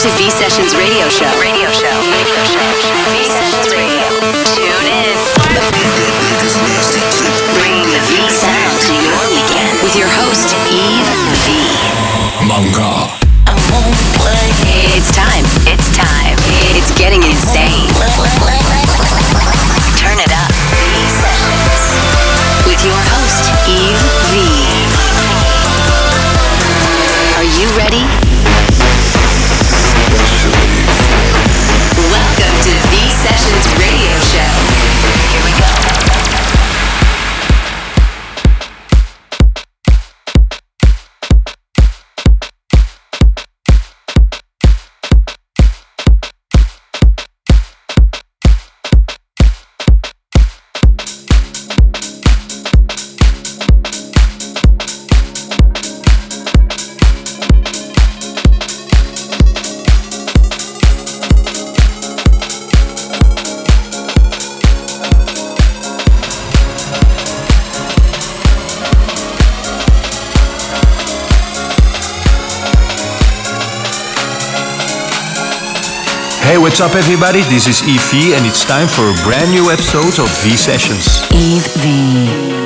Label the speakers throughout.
Speaker 1: to V Sessions Radio Show. Radio Show. Radio Show. V Sessions Radio. Tune in. Bringing the V sound to your weekend with your host, Eve V.
Speaker 2: Manga.
Speaker 1: It's time. It's time. It's getting insane.
Speaker 3: What's up, everybody? This is EV, and it's time for a brand new episode of V Sessions.
Speaker 1: Eve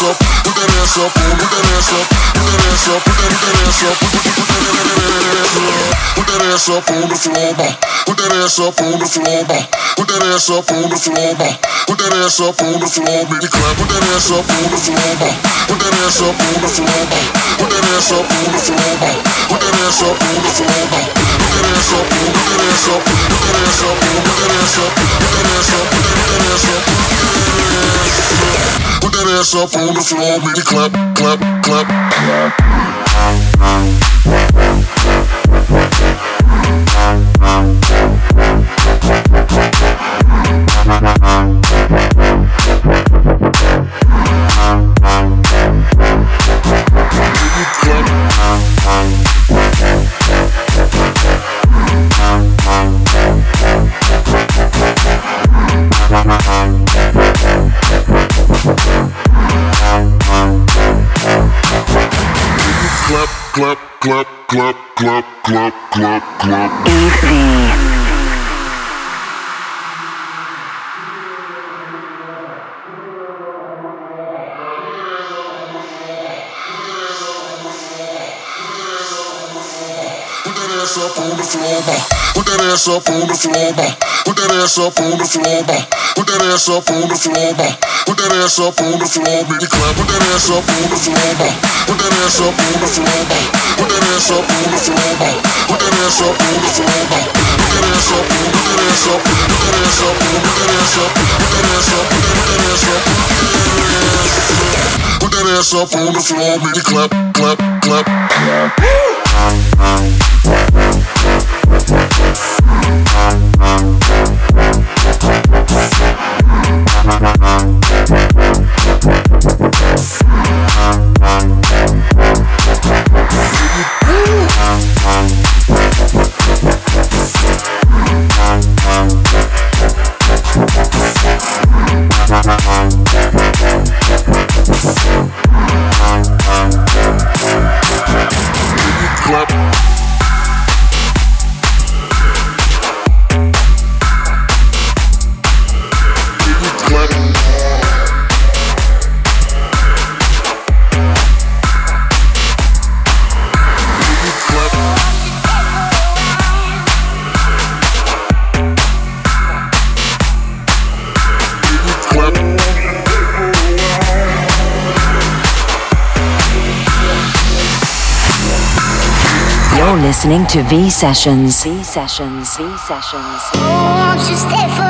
Speaker 4: ass up, put that ass up, put that ass up, put that ass up, put that ass up, put that ass up on the floor, ma. Put that ass up on the floor, ma. Put that ass up on the floor, ma. Put that ass up on the floor, make it clap. Put that ass up on the floor, ma. Put that ass up on the floor, ma. Put that ass up on the floor, ma. Put that ass up on the floor, ma. Ass up, on the floor, make clap, clap. clap, clap, clap, clap, clap, clap, clap, clap.
Speaker 5: Eve
Speaker 4: Put that ass up on the floor, ma. Put that ass up on the floor, ma. Put that ass up on the floor, ma. Put that ass up on the floor, ma. Put that ass up on the floor, it clap. Put that ass up on the floor, ma. Put that ass up on the floor, ma. Put that ass up on the floor, ma. Put that ass up on the floor, ma. Put that ass up, put that ass up, put that ass up, put that ass up, put that ass up, put that ass up, put that ass up on the floor, make it clap, clap, clap. Clap.
Speaker 5: Listening to V Sessions. V Sessions. V Sessions.
Speaker 6: Won't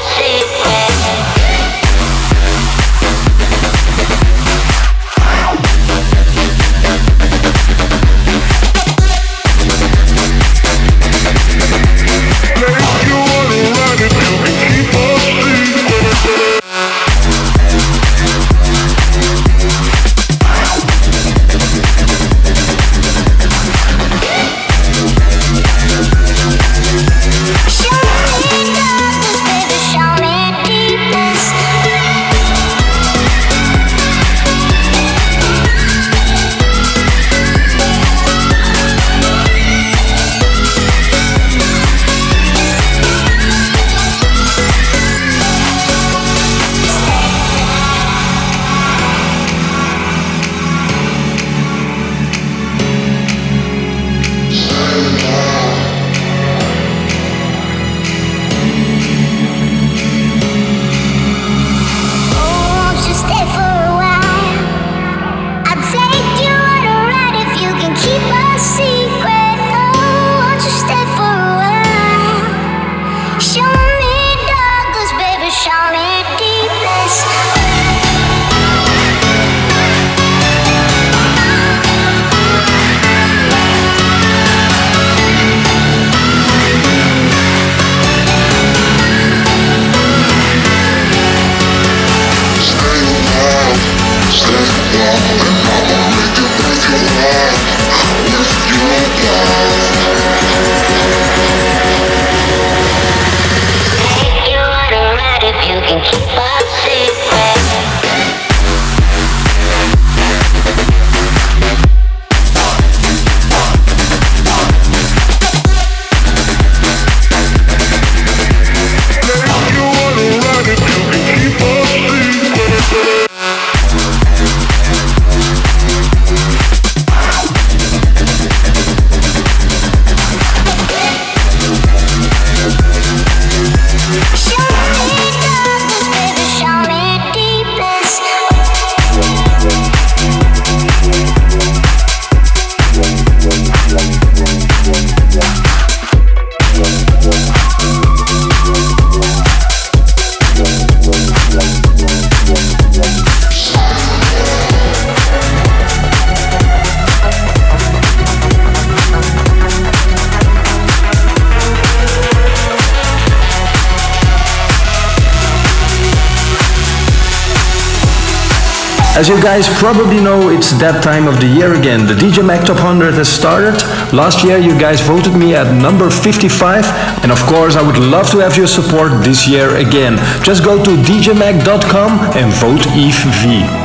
Speaker 3: As you guys probably know, it's that time of the year again. The DJ Mag Top 100 has started. Last year you guys voted me at number 55 and of course I would love to have your support this year again. Just go to djmag.com and vote Eve V.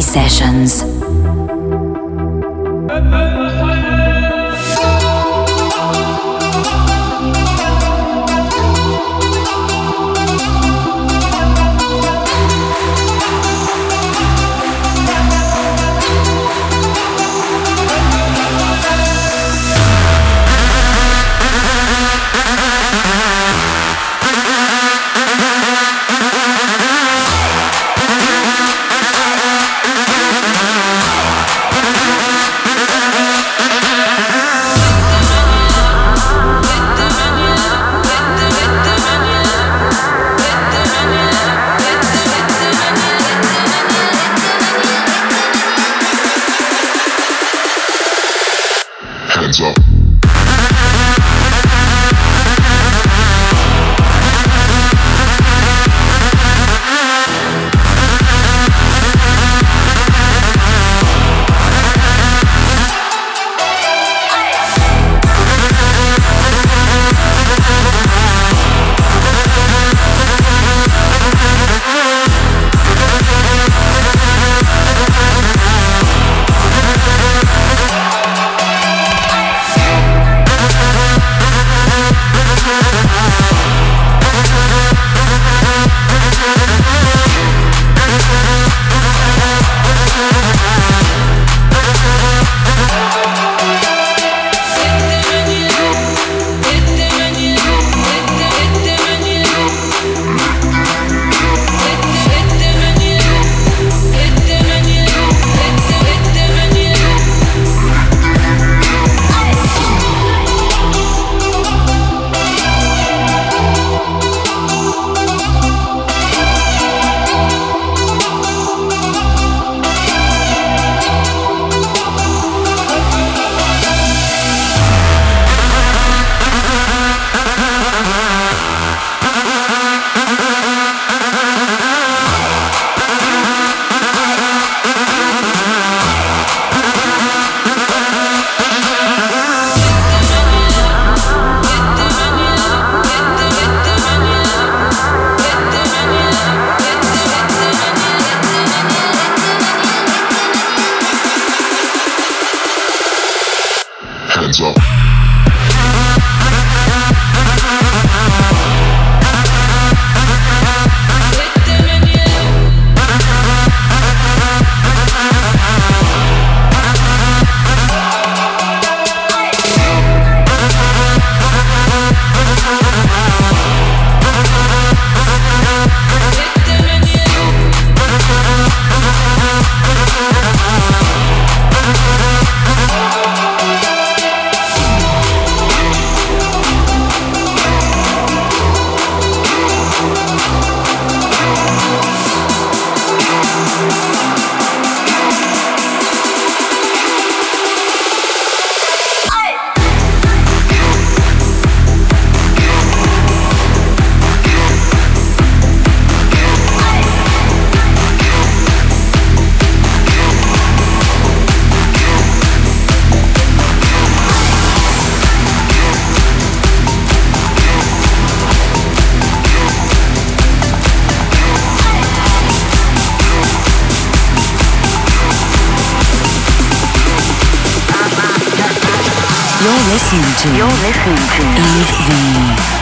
Speaker 5: Sessions.
Speaker 1: Listening to. You're listening to. Eve V.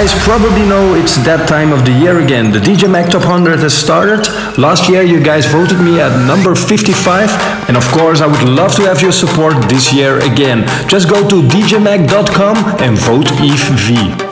Speaker 3: guys probably know, it's that time of the year again. The DJ Mag Top 100 has started. Last year, you guys voted me at number 55, and of course, I would love to have your support this year again. Just go to djmag.com and vote Eve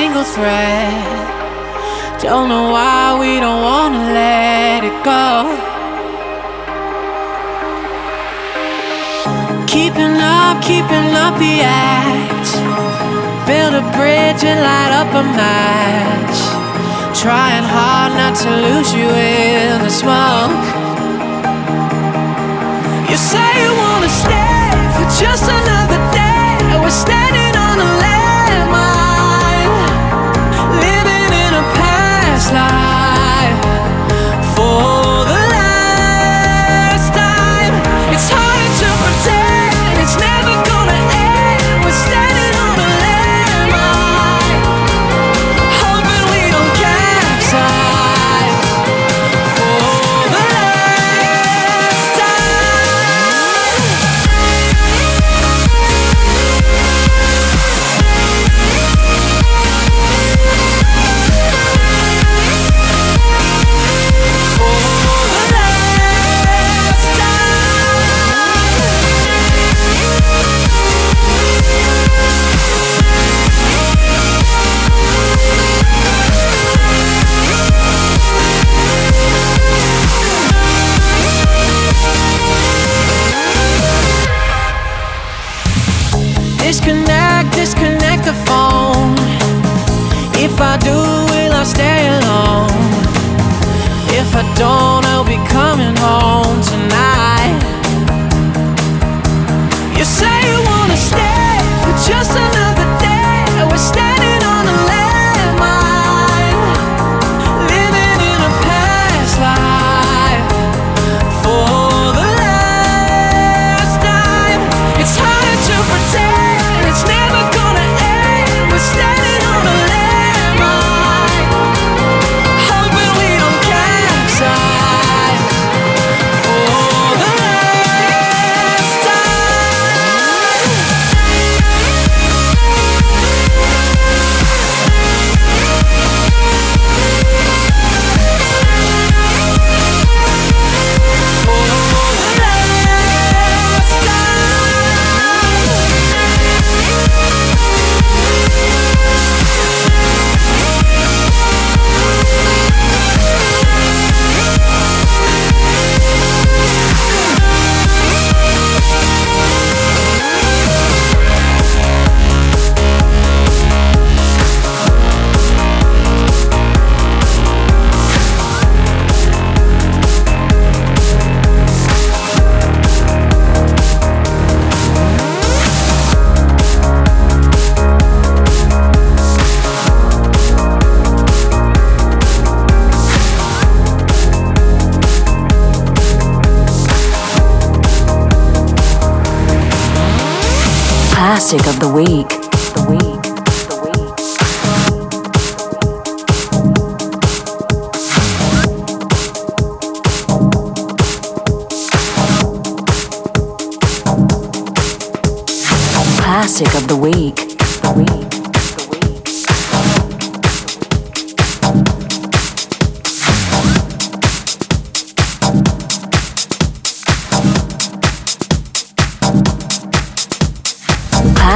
Speaker 7: single thread. Don't know why we don't wanna let it go. Keeping up, keeping up the act. Build a bridge and light up a match. Trying hard not to lose you in the smoke. You say you wanna stay for just another day. We're standing on the ledge.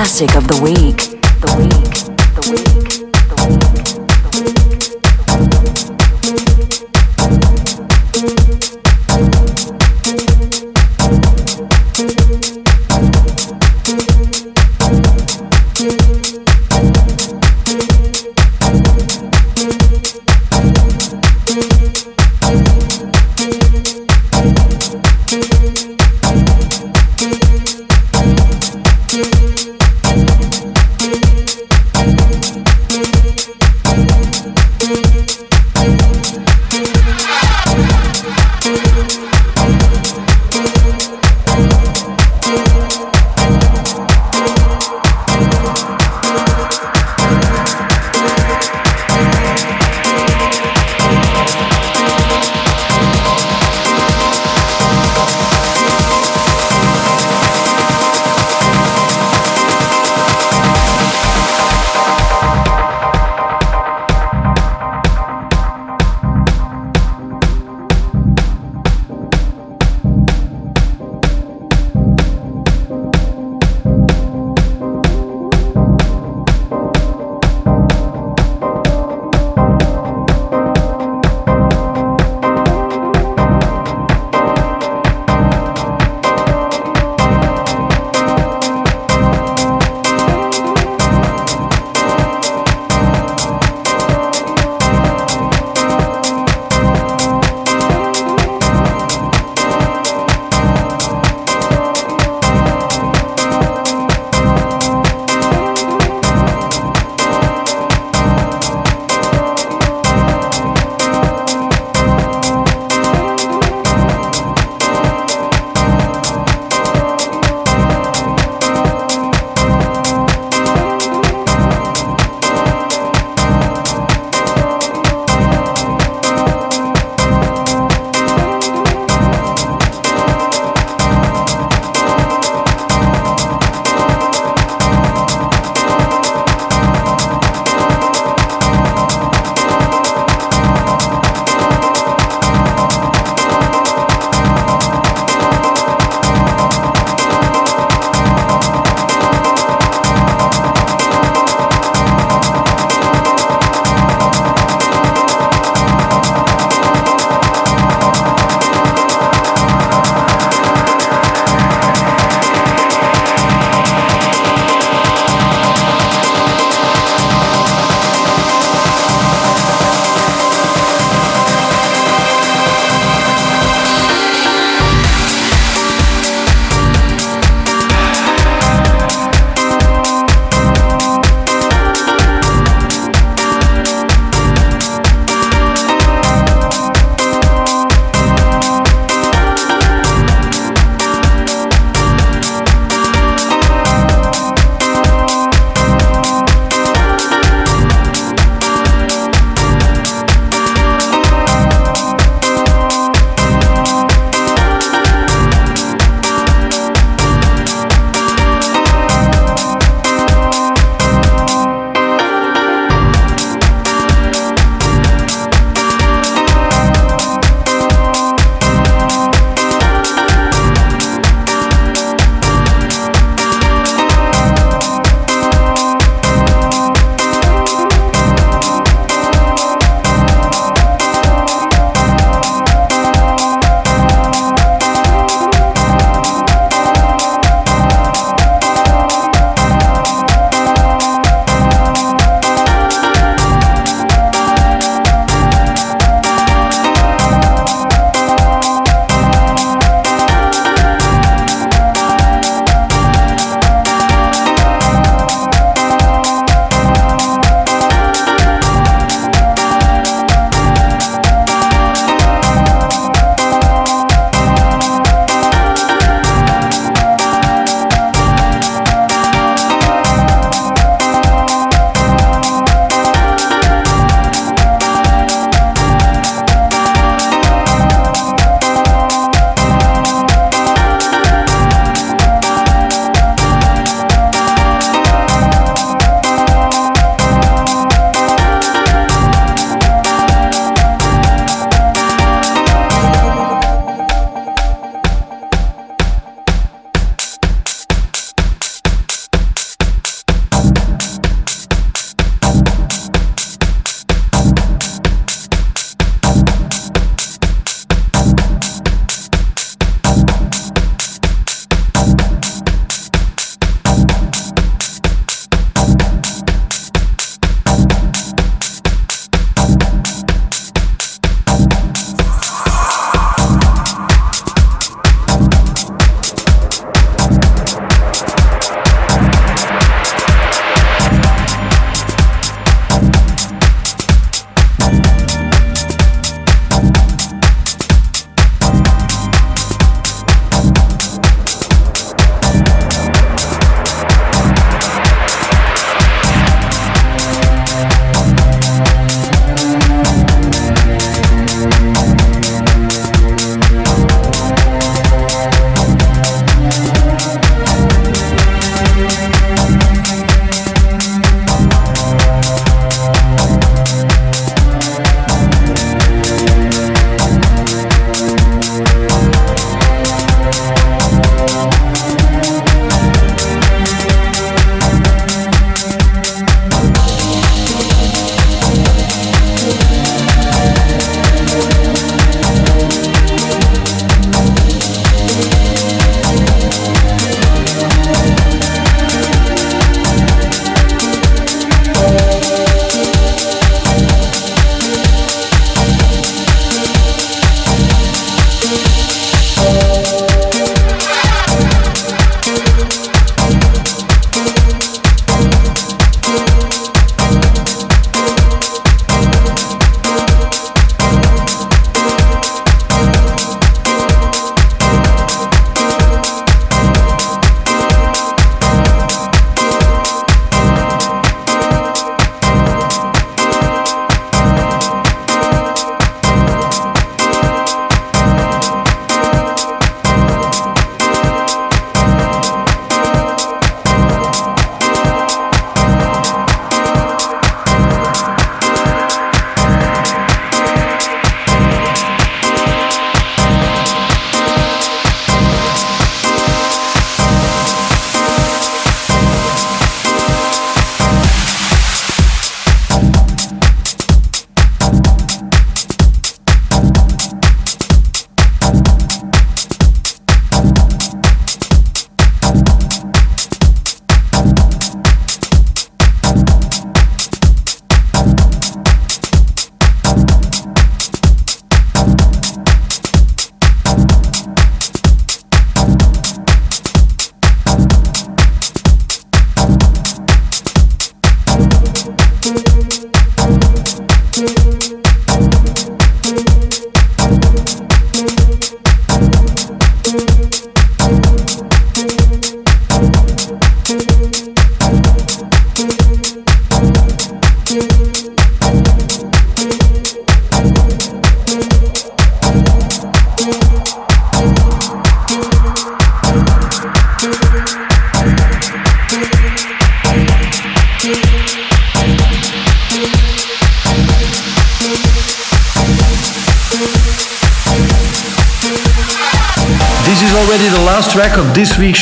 Speaker 5: Classic of the week. The week. The week.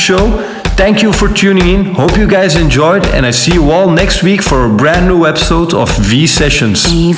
Speaker 3: Show. Thank you for tuning in. Hope you guys enjoyed, and I see you all next week for a brand new episode of V Sessions.
Speaker 1: V.